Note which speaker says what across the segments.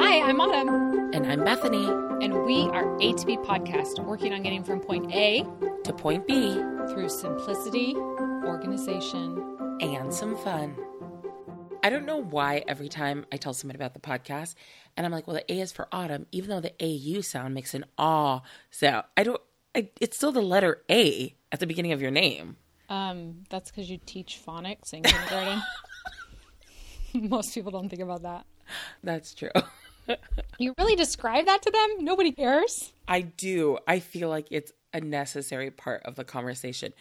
Speaker 1: Hi, I'm Autumn,
Speaker 2: And I'm Bethany.
Speaker 1: and we are A to B podcast, working on getting from point A
Speaker 2: To point B
Speaker 1: through simplicity, organization.
Speaker 2: and some fun. I don't know why every time I tell someone about the podcast, and I'm like, well, the A is for autumn, even though the AU sound makes an ah sound. I don't, I, it's still the letter A at the beginning of your name.
Speaker 1: Um, that's because you teach phonics in kindergarten. Most people don't think about that.
Speaker 2: That's true.
Speaker 1: You really describe that to them? Nobody cares.
Speaker 2: I do. I feel like it's a necessary part of the conversation.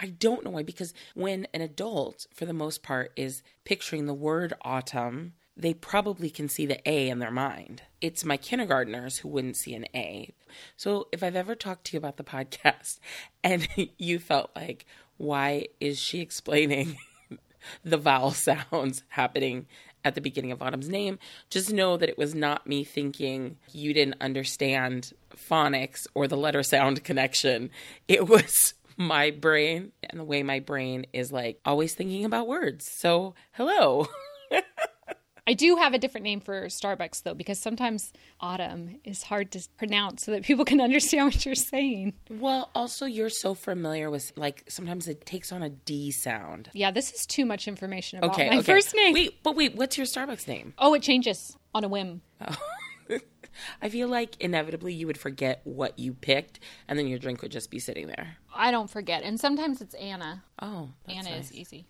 Speaker 2: I don't know why, because when an adult, for the most part, is picturing the word autumn, they probably can see the A in their mind. It's my kindergartners who wouldn't see an A. So if I've ever talked to you about the podcast and you felt like, why is she explaining the vowel sounds happening at the beginning of Autumn's name, just know that it was not me thinking you didn't understand phonics or the letter sound connection. It was my brain and the way my brain is like always thinking about words. So, hello.
Speaker 1: I do have a different name for Starbucks though, because sometimes autumn is hard to pronounce so that people can understand what you're saying.
Speaker 2: well, also, you're so familiar with like sometimes it takes on a D sound.
Speaker 1: Yeah, this is too much information about
Speaker 2: Okay.
Speaker 1: my
Speaker 2: okay.
Speaker 1: first name.
Speaker 2: Wait, but wait, what's your Starbucks name?
Speaker 1: Oh, it changes on a whim. Oh.
Speaker 2: I feel like inevitably you would forget what you picked and then your drink would just be sitting there.
Speaker 1: I don't forget. And sometimes it's Anna.
Speaker 2: Oh,
Speaker 1: Anna
Speaker 2: nice.
Speaker 1: is easy.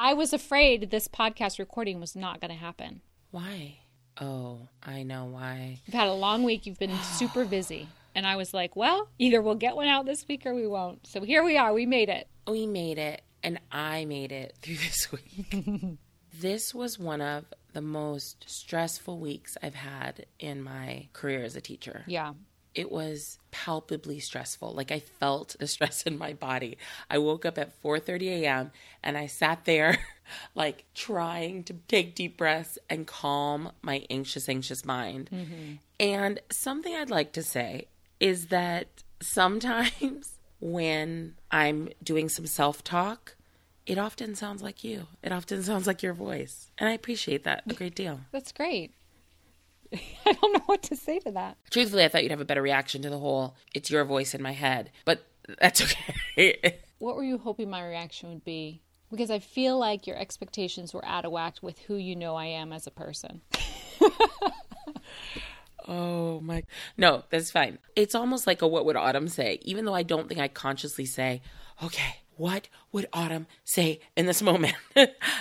Speaker 1: I was afraid this podcast recording was not going to happen.
Speaker 2: Why? Oh, I know why.
Speaker 1: You've had a long week. You've been super busy. And I was like, well, either we'll get one out this week or we won't. So here we are. We made it.
Speaker 2: We made it, and I made it through this week. this was one of the most stressful weeks I've had in my career as a teacher.
Speaker 1: Yeah.
Speaker 2: It was palpably stressful. Like I felt the stress in my body. I woke up at 4:30 a.m. and I sat there like trying to take deep breaths and calm my anxious anxious mind. Mm-hmm. And something I'd like to say is that sometimes when I'm doing some self-talk, it often sounds like you. It often sounds like your voice. And I appreciate that a great deal.
Speaker 1: That's great. I don't know what to say to that.
Speaker 2: Truthfully, I thought you'd have a better reaction to the whole it's your voice in my head, but that's okay.
Speaker 1: What were you hoping my reaction would be? Because I feel like your expectations were out of whack with who you know I am as a person.
Speaker 2: oh my. No, that's fine. It's almost like a what would Autumn say, even though I don't think I consciously say, okay, what would Autumn say in this moment?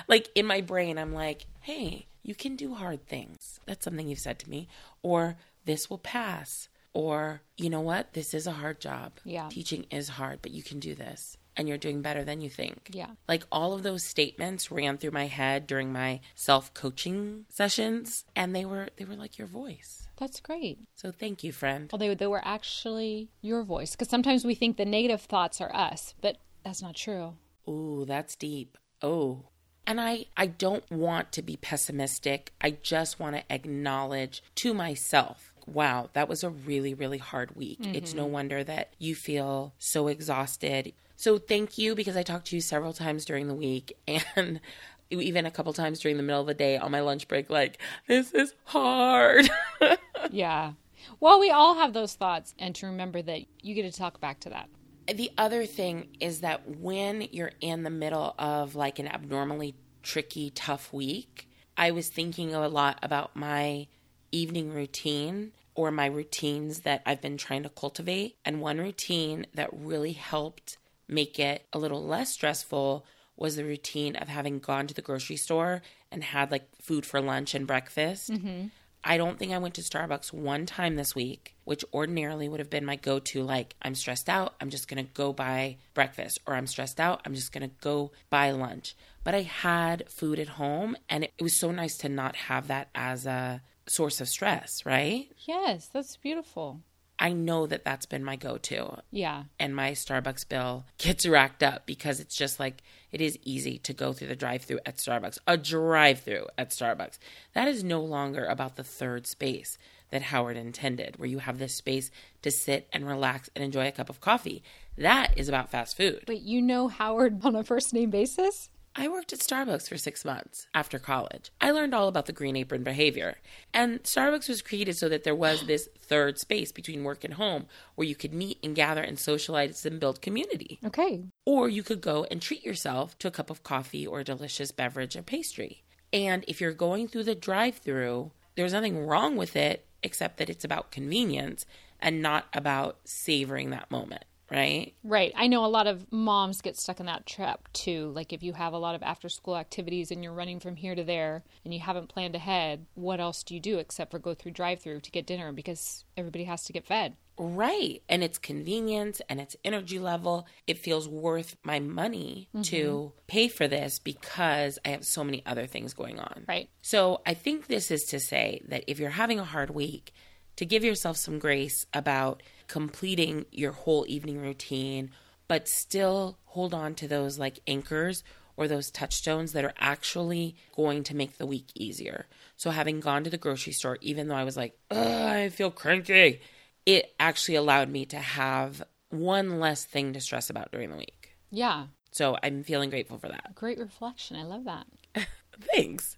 Speaker 2: like in my brain, I'm like, hey, you can do hard things. That's something you've said to me. Or this will pass. Or, you know what? This is a hard job.
Speaker 1: Yeah.
Speaker 2: Teaching is hard, but you can do this. And you're doing better than you think.
Speaker 1: Yeah.
Speaker 2: Like all of those statements ran through my head during my self-coaching sessions and they were they were like your voice.
Speaker 1: That's great.
Speaker 2: So thank you, friend.
Speaker 1: Well, they, they were actually your voice. Because sometimes we think the negative thoughts are us, but that's not true.
Speaker 2: Ooh, that's deep. Oh. And I I don't want to be pessimistic. I just want to acknowledge to myself Wow, that was a really, really hard week. It's no mm-hmm. wonder that you feel so exhausted. So, thank you because I talked to you several times during the week and even a couple times during the middle of the day on my lunch break, like, this is hard.
Speaker 1: Yeah. Well, we all have those thoughts, and to remember that you get to talk back to that.
Speaker 2: The other thing is that when you're in the middle of like an abnormally tricky, tough week, I was thinking a lot about my evening routine or my routines that I've been trying to cultivate. And one routine that really helped make it a little less stressful was the routine of having gone to the grocery store and had like food for lunch and breakfast. Mm-hmm. I don't think I went to Starbucks one time this week, which ordinarily would have been my go to. Like, I'm stressed out, I'm just gonna go buy breakfast, or I'm stressed out, I'm just gonna go buy lunch. But I had food at home, and it, it was so nice to not have that as a source of stress, right?
Speaker 1: Yes, that's beautiful.
Speaker 2: I know that that's been my go to.
Speaker 1: Yeah.
Speaker 2: And my Starbucks bill gets racked up because it's just like it is easy to go through the drive through at Starbucks, a drive through at Starbucks. That is no longer about the third space that Howard intended, where you have this space to sit and relax and enjoy a cup of coffee. That is about fast food.
Speaker 1: Wait, you know Howard on a first name basis?
Speaker 2: I worked at Starbucks for six months after college. I learned all about the green apron behavior. And Starbucks was created so that there was this third space between work and home where you could meet and gather and socialize and build community.
Speaker 1: Okay.
Speaker 2: Or you could go and treat yourself to a cup of coffee or a delicious beverage or pastry. And if you're going through the drive through, there's nothing wrong with it except that it's about convenience and not about savoring that moment, right?
Speaker 1: Right. I know a lot of moms get stuck in that trap too. Like if you have a lot of after school activities and you're running from here to there and you haven't planned ahead, what else do you do except for go through drive through to get dinner because everybody has to get fed?
Speaker 2: Right. And it's convenience and it's energy level. It feels worth my money mm-hmm. to pay for this because I have so many other things going on.
Speaker 1: Right.
Speaker 2: So I think this is to say that if you're having a hard week, to give yourself some grace about completing your whole evening routine, but still hold on to those like anchors or those touchstones that are actually going to make the week easier. So having gone to the grocery store, even though I was like, Ugh, I feel cranky, it actually allowed me to have one less thing to stress about during the week.
Speaker 1: Yeah.
Speaker 2: So I'm feeling grateful for that.
Speaker 1: Great reflection. I love that.
Speaker 2: Thanks.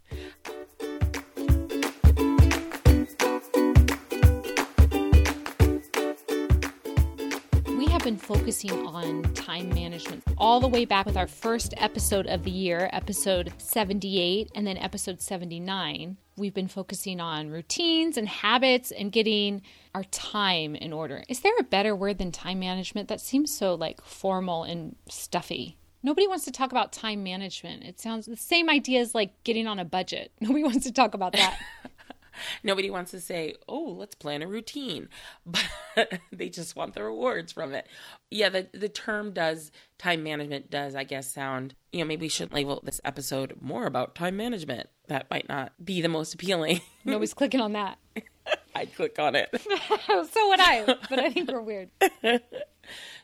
Speaker 1: Have been focusing on time management all the way back with our first episode of the year, episode 78, and then episode 79. We've been focusing on routines and habits and getting our time in order. Is there a better word than time management? That seems so like formal and stuffy. Nobody wants to talk about time management. It sounds the same idea as like getting on a budget. Nobody wants to talk about that.
Speaker 2: Nobody wants to say, "Oh, let's plan a routine," but they just want the rewards from it. Yeah, the the term does time management does I guess sound. You know, maybe we shouldn't label this episode more about time management. That might not be the most appealing.
Speaker 1: Nobody's clicking on that.
Speaker 2: I'd click on it.
Speaker 1: so would I, but I think we're weird.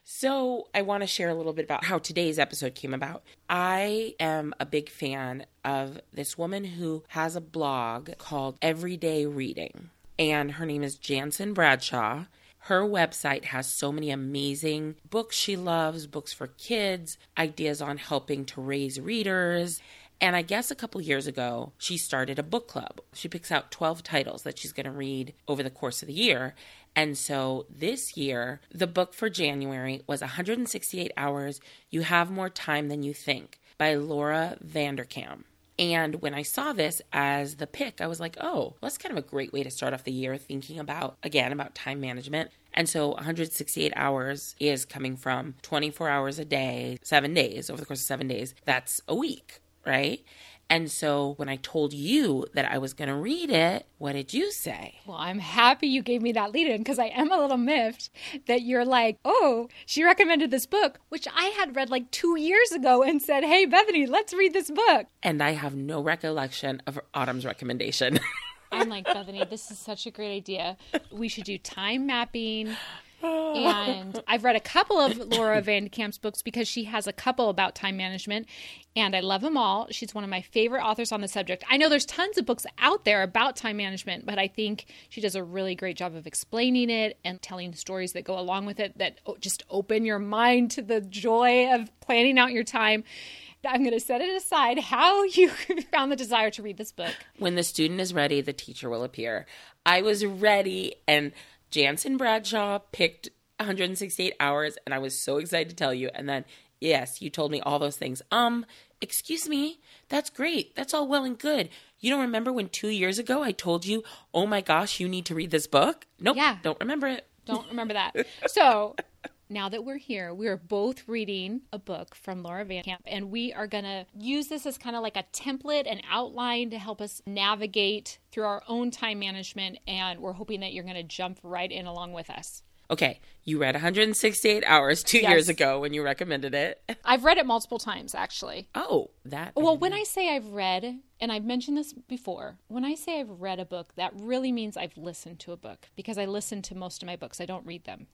Speaker 2: So, I want to share a little bit about how today's episode came about. I am a big fan of this woman who has a blog called Everyday Reading, and her name is Janssen Bradshaw. Her website has so many amazing books she loves, books for kids, ideas on helping to raise readers. And I guess a couple years ago, she started a book club. She picks out 12 titles that she's going to read over the course of the year. And so this year, the book for January was 168 Hours You Have More Time Than You Think by Laura Vanderkam. And when I saw this as the pick, I was like, oh, that's kind of a great way to start off the year thinking about, again, about time management. And so 168 hours is coming from 24 hours a day, seven days, over the course of seven days. That's a week, right? And so when I told you that I was going to read it, what did you say?
Speaker 1: Well, I'm happy you gave me that lead in because I am a little miffed that you're like, oh, she recommended this book, which I had read like two years ago and said, hey, Bethany, let's read this book.
Speaker 2: And I have no recollection of Autumn's recommendation.
Speaker 1: I'm like, Bethany, this is such a great idea. We should do time mapping. And I've read a couple of Laura Vanderkam's books because she has a couple about time management, and I love them all. She's one of my favorite authors on the subject. I know there's tons of books out there about time management, but I think she does a really great job of explaining it and telling stories that go along with it that oh, just open your mind to the joy of planning out your time. I'm going to set it aside how you found the desire to read this book.
Speaker 2: when the student is ready, the teacher will appear. I was ready, and Janssen Bradshaw picked 168 hours, and I was so excited to tell you. And then, yes, you told me all those things. Um, excuse me, that's great. That's all well and good. You don't remember when two years ago I told you, oh my gosh, you need to read this book? Nope,
Speaker 1: Yeah.
Speaker 2: don't remember it.
Speaker 1: Don't remember that. So now that we're here, we are both reading a book from Laura Vanderkam, and we are going to use this as kind of like a template and outline to help us navigate through our own time management. And we're hoping that you're going to jump right in along with us.
Speaker 2: Okay, you read 168 hours two
Speaker 1: Yes.
Speaker 2: years ago when you recommended it.
Speaker 1: I've read it multiple times, actually.
Speaker 2: Oh, that.
Speaker 1: Well, when I say I've read, and I've mentioned this before, when I say I've read a book, that really means I've listened to a book because I listen to most of my books. I don't read them.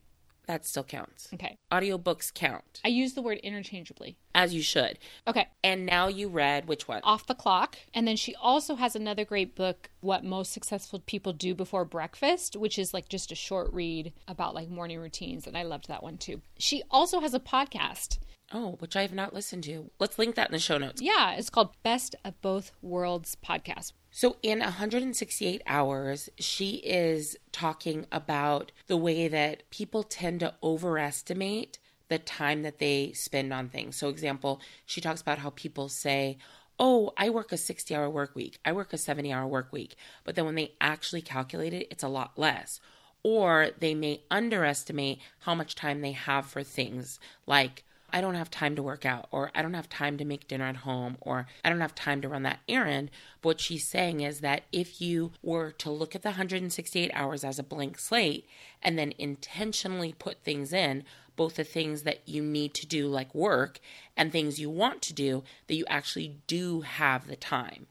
Speaker 2: That still counts.
Speaker 1: Okay.
Speaker 2: Audiobooks count,
Speaker 1: I use the word interchangeably.
Speaker 2: as you should.
Speaker 1: Okay.
Speaker 2: And now you read which one?
Speaker 1: Off the Clock. And then she also has another great book, What Most Successful People Do Before Breakfast, which is like just a short read about like morning routines. And I loved that one too. She also has a podcast.
Speaker 2: Oh, which I have not listened to. Let's link that in the show notes.
Speaker 1: Yeah, it's called Best of Both Worlds podcast.
Speaker 2: So, in 168 hours, she is talking about the way that people tend to overestimate the time that they spend on things. So, example, she talks about how people say, Oh, I work a 60 hour work week. I work a 70 hour work week. But then when they actually calculate it, it's a lot less. Or they may underestimate how much time they have for things like, I don't have time to work out, or I don't have time to make dinner at home, or I don't have time to run that errand. But what she's saying is that if you were to look at the 168 hours as a blank slate and then intentionally put things in, both the things that you need to do, like work, and things you want to do, that you actually do have the time.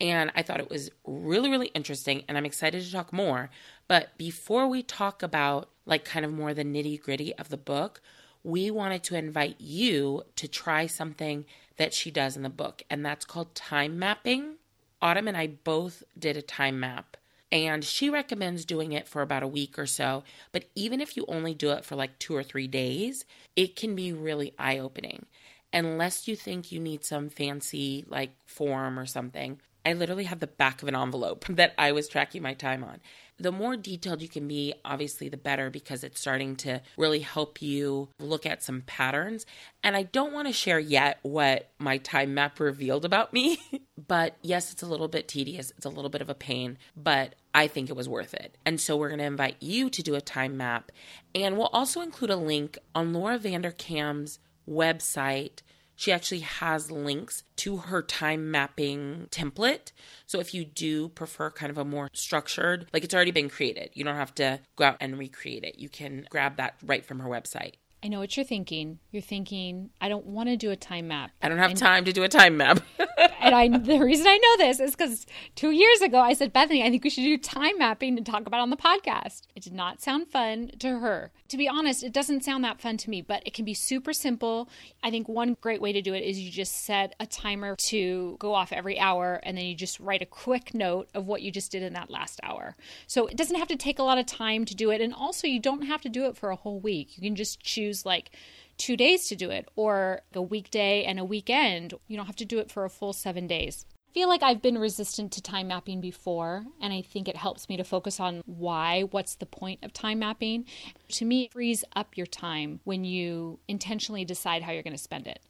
Speaker 2: And I thought it was really, really interesting, and I'm excited to talk more. But before we talk about like kind of more the nitty gritty of the book, we wanted to invite you to try something that she does in the book, and that's called time mapping. Autumn and I both did a time map, and she recommends doing it for about a week or so. But even if you only do it for like two or three days, it can be really eye opening. Unless you think you need some fancy like form or something, I literally have the back of an envelope that I was tracking my time on the more detailed you can be, obviously, the better because it's starting to really help you look at some patterns. And I don't want to share yet what my time map revealed about me, but yes, it's a little bit tedious. It's a little bit of a pain, but I think it was worth it. And so we're going to invite you to do a time map. And we'll also include a link on Laura Vanderkam's website she actually has links to her time mapping template. So if you do prefer kind of a more structured, like it's already been created, you don't have to go out and recreate it. You can grab that right from her website.
Speaker 1: I know what you're thinking. You're thinking, I don't want to do a time map.
Speaker 2: I don't have and, time to do a time map.
Speaker 1: and I, the reason I know this is because two years ago I said, Bethany, I think we should do time mapping and talk about on the podcast. It did not sound fun to her. To be honest, it doesn't sound that fun to me, but it can be super simple. I think one great way to do it is you just set a timer to go off every hour, and then you just write a quick note of what you just did in that last hour. So it doesn't have to take a lot of time to do it. And also, you don't have to do it for a whole week. You can just choose like two days to do it or a weekday and a weekend. You don't have to do it for a full seven days. I feel like I've been resistant to time mapping before, and I think it helps me to focus on why, what's the point of time mapping. To me, it frees up your time when you intentionally decide how you're going to spend it.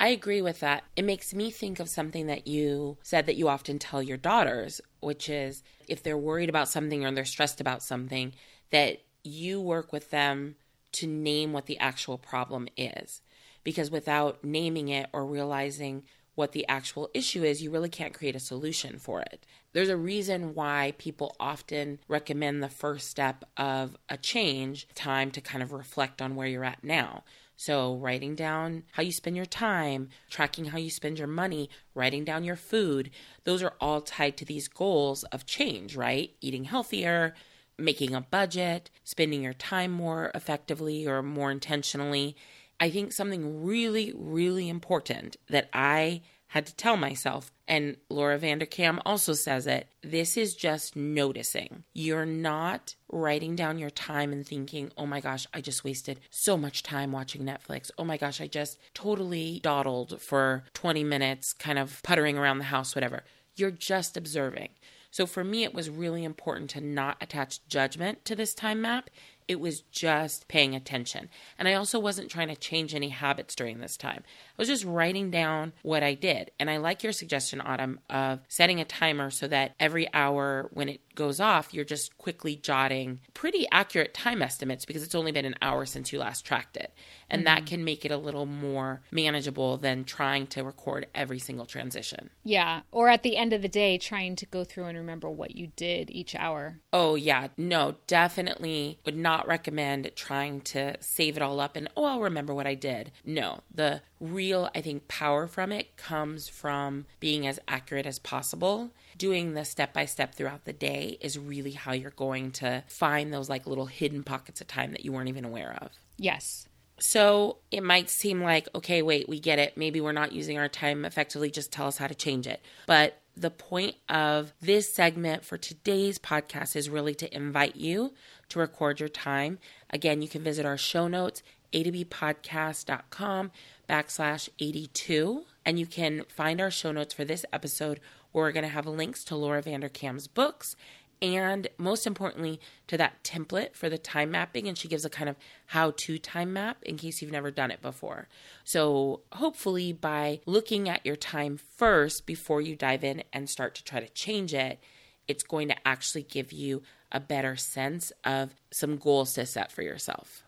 Speaker 2: I agree with that. It makes me think of something that you said that you often tell your daughters, which is if they're worried about something or they're stressed about something, that you work with them to name what the actual problem is. Because without naming it or realizing what the actual issue is, you really can't create a solution for it. There's a reason why people often recommend the first step of a change time to kind of reflect on where you're at now. So, writing down how you spend your time, tracking how you spend your money, writing down your food, those are all tied to these goals of change, right? Eating healthier, making a budget, spending your time more effectively or more intentionally. I think something really, really important that I had to tell myself, and Laura Vanderkam also says it this is just noticing. You're not writing down your time and thinking, oh my gosh, I just wasted so much time watching Netflix. Oh my gosh, I just totally dawdled for 20 minutes, kind of puttering around the house, whatever. You're just observing. So for me, it was really important to not attach judgment to this time map. It was just paying attention. And I also wasn't trying to change any habits during this time. I was just writing down what I did. And I like your suggestion, Autumn, of setting a timer so that every hour when it goes off, you're just quickly jotting pretty accurate time estimates because it's only been an hour since you last tracked it. And mm-hmm. that can make it a little more manageable than trying to record every single transition.
Speaker 1: Yeah. Or at the end of the day, trying to go through and remember what you did each hour.
Speaker 2: Oh, yeah. No, definitely would not recommend trying to save it all up and, oh, I'll remember what I did. No, the real, I think, power from it comes from being as accurate as possible. Doing the step by step throughout the day is really how you're going to find those like little hidden pockets of time that you weren't even aware of.
Speaker 1: Yes.
Speaker 2: So it might seem like, okay, wait, we get it. Maybe we're not using our time effectively. Just tell us how to change it. But the point of this segment for today's podcast is really to invite you to record your time. Again, you can visit our show notes a2bpodcast.com backslash 82. And you can find our show notes for this episode where we're going to have links to Laura Vanderkam's books and most importantly to that template for the time mapping. And she gives a kind of how to time map in case you've never done it before. So hopefully by looking at your time first before you dive in and start to try to change it it's going to actually give you a better sense of some goals to set for yourself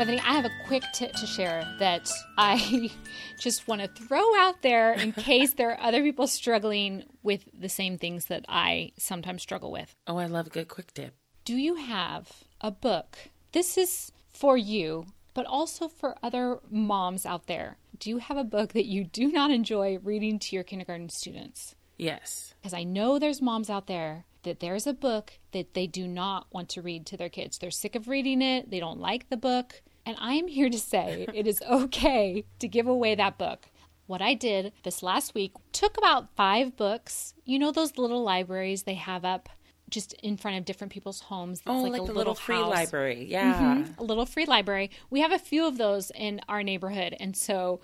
Speaker 1: Bethany, I have a quick tip to share that I just want to throw out there in case there are other people struggling with the same things that I sometimes struggle with.
Speaker 2: oh i love a good quick tip
Speaker 1: Do you have a book? This is for you, but also for other moms out there. Do you have a book that you do not enjoy reading to your kindergarten students?
Speaker 2: yes
Speaker 1: Because I know there's moms out there that there's a book that they do not want to read to their kids. They're sick of reading it, they don't like the book. And I am here to say it is okay to give away that book. What I did this last week took about five books. You know, those little libraries they have up just in front of different people's homes. It's
Speaker 2: oh like,
Speaker 1: a
Speaker 2: the little free library yeah mm-hmm.
Speaker 1: a little free library. We have a few of those in our neighborhood. And so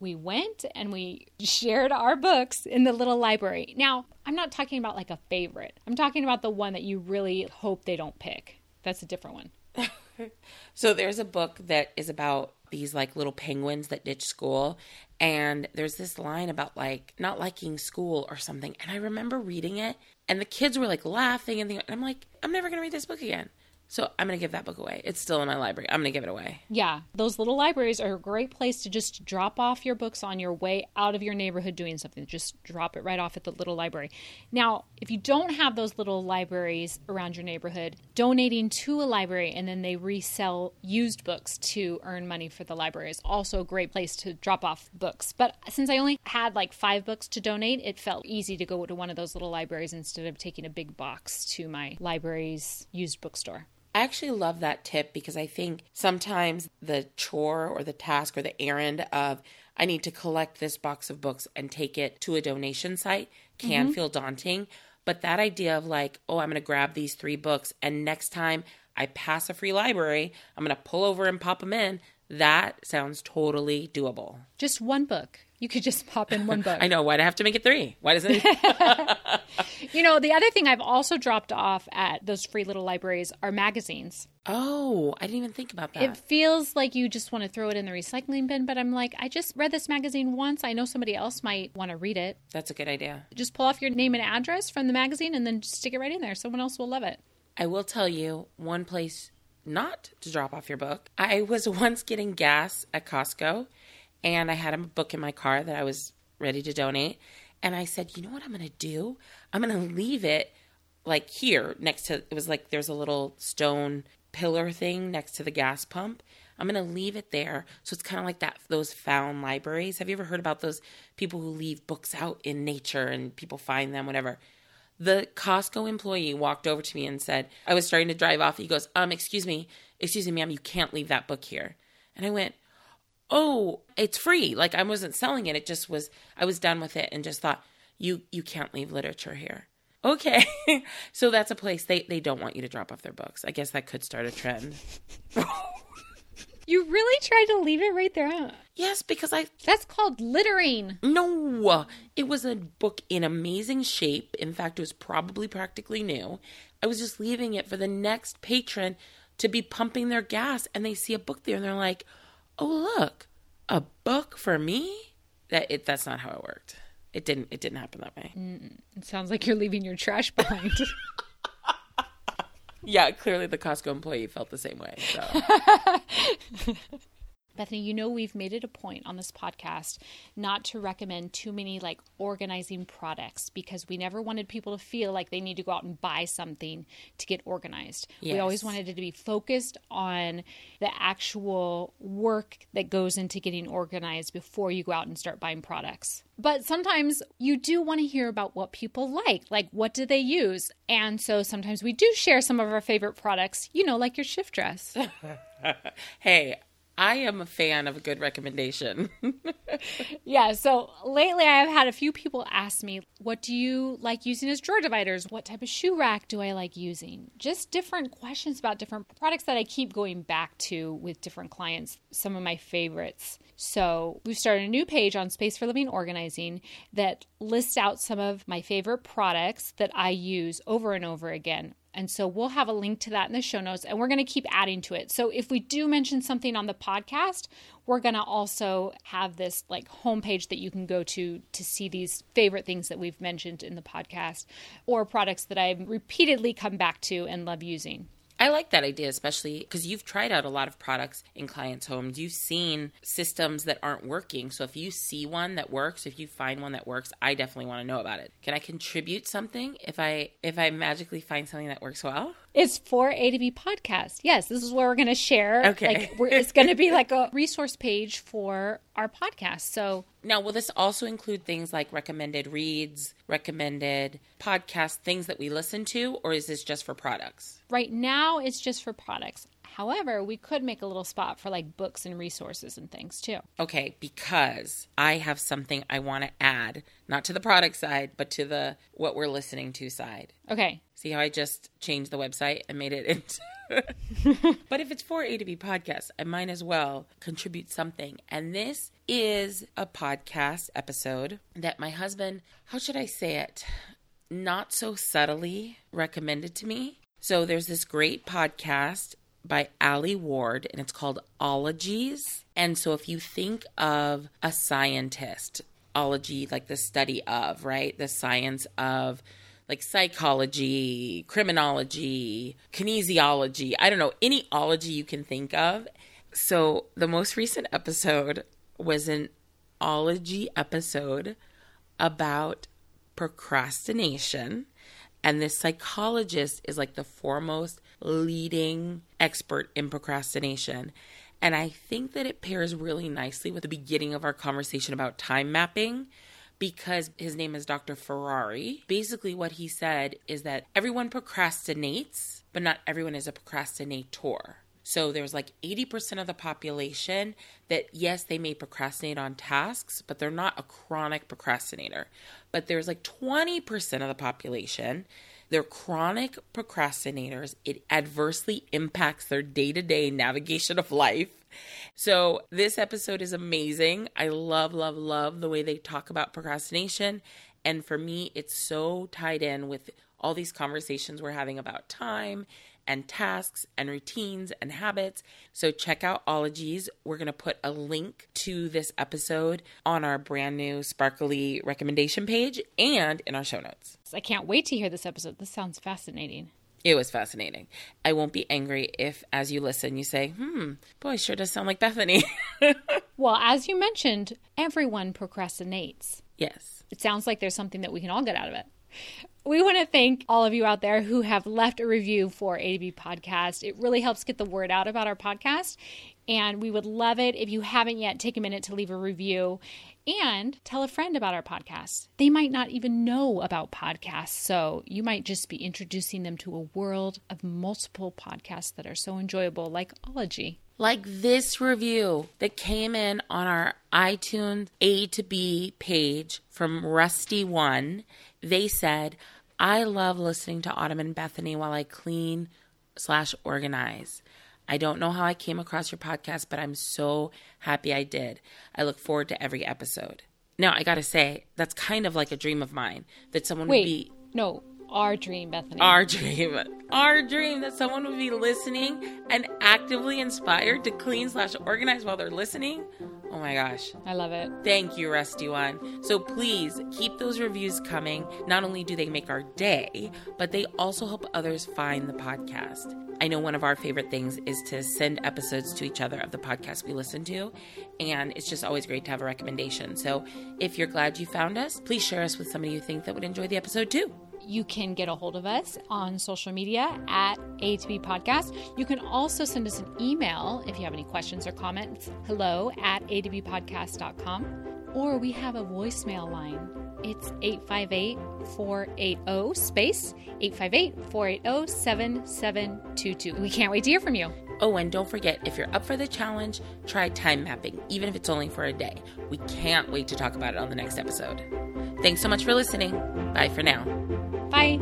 Speaker 1: we went and we shared our books in the little library. Now, I'm not talking about like a favorite, I'm talking about the one that you really hope they don't pick. That's a different one.
Speaker 2: So there's a book that is about these like little penguins that ditch school and there's this line about like not liking school or something and I remember reading it and the kids were like laughing and, the, and I'm like I'm never going to read this book again. So I'm going to give that book away. It's still in my library. I'm going to give it away.
Speaker 1: Yeah, those little libraries are a great place to just drop off your books on your way out of your neighborhood doing something. Just drop it right off at the little library. Now, if you don't have those little libraries around your neighborhood, donating to a library and then they resell used books to earn money for the library is also a great place to drop off books. But since I only had like five books to donate, it felt easy to go to one of those little libraries instead of taking a big box to my library's used bookstore.
Speaker 2: I actually love that tip because I think sometimes the chore or the task or the errand of I need to collect this box of books and take it to a donation site can mm-hmm. feel daunting. But that idea of like, oh, I'm going to grab these three books and next time I pass a free library, I'm going to pull over and pop them in, that sounds totally doable.
Speaker 1: Just one book. You could just pop in one book.
Speaker 2: I know. Why'd I have to make it three? Why doesn't it?
Speaker 1: You know, the other thing I've also dropped off at those free little libraries are magazines.
Speaker 2: oh, I didn't even think about that.
Speaker 1: It feels like you just want to throw it in the recycling bin, but I'm like, I just read this magazine once. I know somebody else might want to read it.
Speaker 2: That's a good idea.
Speaker 1: Just pull off your name and address from the magazine and then stick it right in there. Someone else will love it.
Speaker 2: I will tell you one place not to drop off your book. I was once getting gas at Costco and I had a book in my car that I was ready to donate. And I said, you know what I'm going to do? I'm going to leave it like here next to, it was like there's a little stone pillar thing next to the gas pump. I'm going to leave it there. So it's kind of like that, those found libraries. Have you ever heard about those people who leave books out in nature and people find them, whatever? the Costco employee walked over to me and said, I was starting to drive off. He goes, Um, excuse me, excuse me, ma'am, you can't leave that book here. And I went, Oh, it's free. Like I wasn't selling it. It just was I was done with it and just thought, You you can't leave literature here. Okay. so that's a place they, they don't want you to drop off their books. I guess that could start a trend.
Speaker 1: You really tried to leave it right there. Huh?
Speaker 2: Yes, because I
Speaker 1: That's called littering.
Speaker 2: No, it was a book in amazing shape. In fact, it was probably practically new. I was just leaving it for the next patron to be pumping their gas, and they see a book there, and they're like, "Oh, look, a book for me." That it, that's not how it worked. It didn't. It didn't happen that way.
Speaker 1: Mm, it sounds like you're leaving your trash behind.
Speaker 2: Yeah, clearly the Costco employee felt the same way. So
Speaker 1: Bethany, you know we've made it a point on this podcast not to recommend too many like organizing products because we never wanted people to feel like they need to go out and buy something to get organized. We always wanted it to be focused on the actual work that goes into getting organized before you go out and start buying products. But sometimes you do want to hear about what people like, like what do they use? And so sometimes we do share some of our favorite products, you know, like your shift dress.
Speaker 2: hey, I am a fan of a good recommendation.
Speaker 1: yeah, so lately I've had a few people ask me, what do you like using as drawer dividers? What type of shoe rack do I like using? Just different questions about different products that I keep going back to with different clients, some of my favorites. So we've started a new page on Space for Living Organizing that lists out some of my favorite products that I use over and over again and so we'll have a link to that in the show notes and we're going to keep adding to it. So if we do mention something on the podcast, we're going to also have this like homepage that you can go to to see these favorite things that we've mentioned in the podcast or products that I've repeatedly come back to and love using.
Speaker 2: I like that idea, especially because you've tried out a lot of products in clients' homes. You've seen systems that aren't working. So if you see one that works, if you find one that works, I definitely want to know about it. Can I contribute something if I if I magically find something that works well?
Speaker 1: It's for A to B podcast. Yes, this is where we're going to share.
Speaker 2: Okay,
Speaker 1: like it's going to be like a resource page for our podcast. So
Speaker 2: now, will this also include things like recommended reads, recommended podcasts, things that we listen to, or is this just for products?
Speaker 1: Right now, it's just for products. However, we could make a little spot for like books and resources and things too.
Speaker 2: Okay, because I have something I want to add, not to the product side, but to the what we're listening to side.
Speaker 1: Okay.
Speaker 2: See how I just changed the website and made it into but if it's for A to B podcast, I might as well contribute something. And this is a podcast episode that my husband, how should I say it? Not so subtly recommended to me. So there's this great podcast by Alie Ward, and it's called Ologies. And so if you think of a scientist, ology, like the study of, right? The science of like psychology, criminology, kinesiology, I don't know, any ology you can think of. So the most recent episode was an ology episode about procrastination. And this psychologist is like the foremost leading expert in procrastination. And I think that it pairs really nicely with the beginning of our conversation about time mapping because his name is Dr. Ferrari. Basically, what he said is that everyone procrastinates, but not everyone is a procrastinator. So there's like 80% of the population that, yes, they may procrastinate on tasks, but they're not a chronic procrastinator. But there's like 20% of the population they're chronic procrastinators. It adversely impacts their day to day navigation of life. So, this episode is amazing. I love, love, love the way they talk about procrastination. And for me, it's so tied in with all these conversations we're having about time and tasks and routines and habits. So check out Ologies. We're going to put a link to this episode on our brand new sparkly recommendation page and in our show notes.
Speaker 1: I can't wait to hear this episode. This sounds fascinating.
Speaker 2: It was fascinating. I won't be angry if, as you listen, you say, hmm, boy, sure does sound like Bethany.
Speaker 1: well, as you mentioned, everyone procrastinates.
Speaker 2: Yes.
Speaker 1: It sounds like there's something that we can all get out of it. We want to thank all of you out there who have left a review for A to B Podcast. It really helps get the word out about our podcast. And we would love it if you haven't yet, take a minute to leave a review and tell a friend about our podcast. They might not even know about podcasts, so you might just be introducing them to a world of multiple podcasts that are so enjoyable, like Ology.
Speaker 2: Like this review that came in on our iTunes A to B page from Rusty One. They said, I love listening to Autumn and Bethany while I clean slash organize. I don't know how I came across your podcast, but I'm so happy I did. I look forward to every episode. Now, I gotta say, that's kind of like a dream of mine that someone
Speaker 1: Wait,
Speaker 2: would be.
Speaker 1: No, our dream, Bethany.
Speaker 2: Our dream. Our dream that someone would be listening and actively inspired to clean slash organize while they're listening. Oh my gosh.
Speaker 1: I love it.
Speaker 2: Thank you, Rusty One. So please keep those reviews coming. Not only do they make our day, but they also help others find the podcast. I know one of our favorite things is to send episodes to each other of the podcast we listen to, and it's just always great to have a recommendation. So if you're glad you found us, please share us with somebody you think that would enjoy the episode too
Speaker 1: you can get a hold of us on social media at A to B Podcast. You can also send us an email if you have any questions or comments. Hello at A to B Podcast.com. Or we have a voicemail line. It's 858 480 space 858 480 7722. We can't wait to hear from you.
Speaker 2: Oh, and don't forget if you're up for the challenge, try time mapping, even if it's only for a day. We can't wait to talk about it on the next episode. Thanks so much for listening. Bye for now.
Speaker 1: Bye.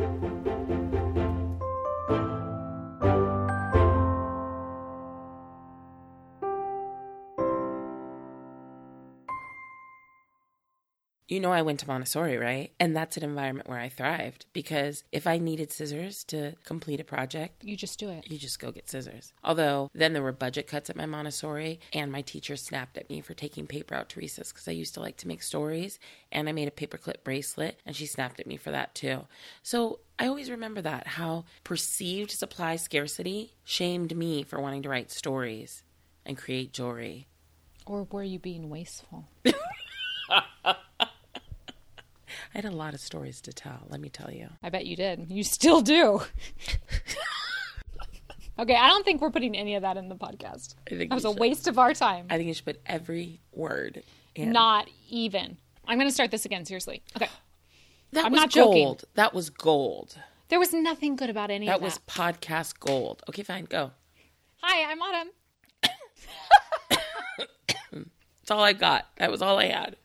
Speaker 2: You know, I went to Montessori, right? And that's an environment where I thrived because if I needed scissors to complete a project,
Speaker 1: You just do it.
Speaker 2: you just go get scissors. Although then there were budget cuts at my Montessori, and my teacher snapped at me for taking paper out to recess because I used to like to make stories, and I made a paperclip bracelet, and she snapped at me for that too. So I always remember that how perceived supply scarcity shamed me for wanting to write stories and create jewelry.
Speaker 1: Or were you being wasteful?
Speaker 2: I had a lot of stories to tell, let me tell you.
Speaker 1: I bet you did. You still do. okay, I don't think we're putting any of that in the podcast.
Speaker 2: I think
Speaker 1: That was a
Speaker 2: should.
Speaker 1: waste of our time.
Speaker 2: I think you should put every word in.
Speaker 1: Not even. I'm going to start this again, seriously. Okay.
Speaker 2: that
Speaker 1: I'm
Speaker 2: was
Speaker 1: not joking.
Speaker 2: gold. That was gold.
Speaker 1: There was nothing good about any
Speaker 2: That
Speaker 1: of
Speaker 2: was
Speaker 1: that.
Speaker 2: podcast gold. Okay, fine, go.
Speaker 1: Hi, I'm Autumn.
Speaker 2: That's all I got. That was all I had.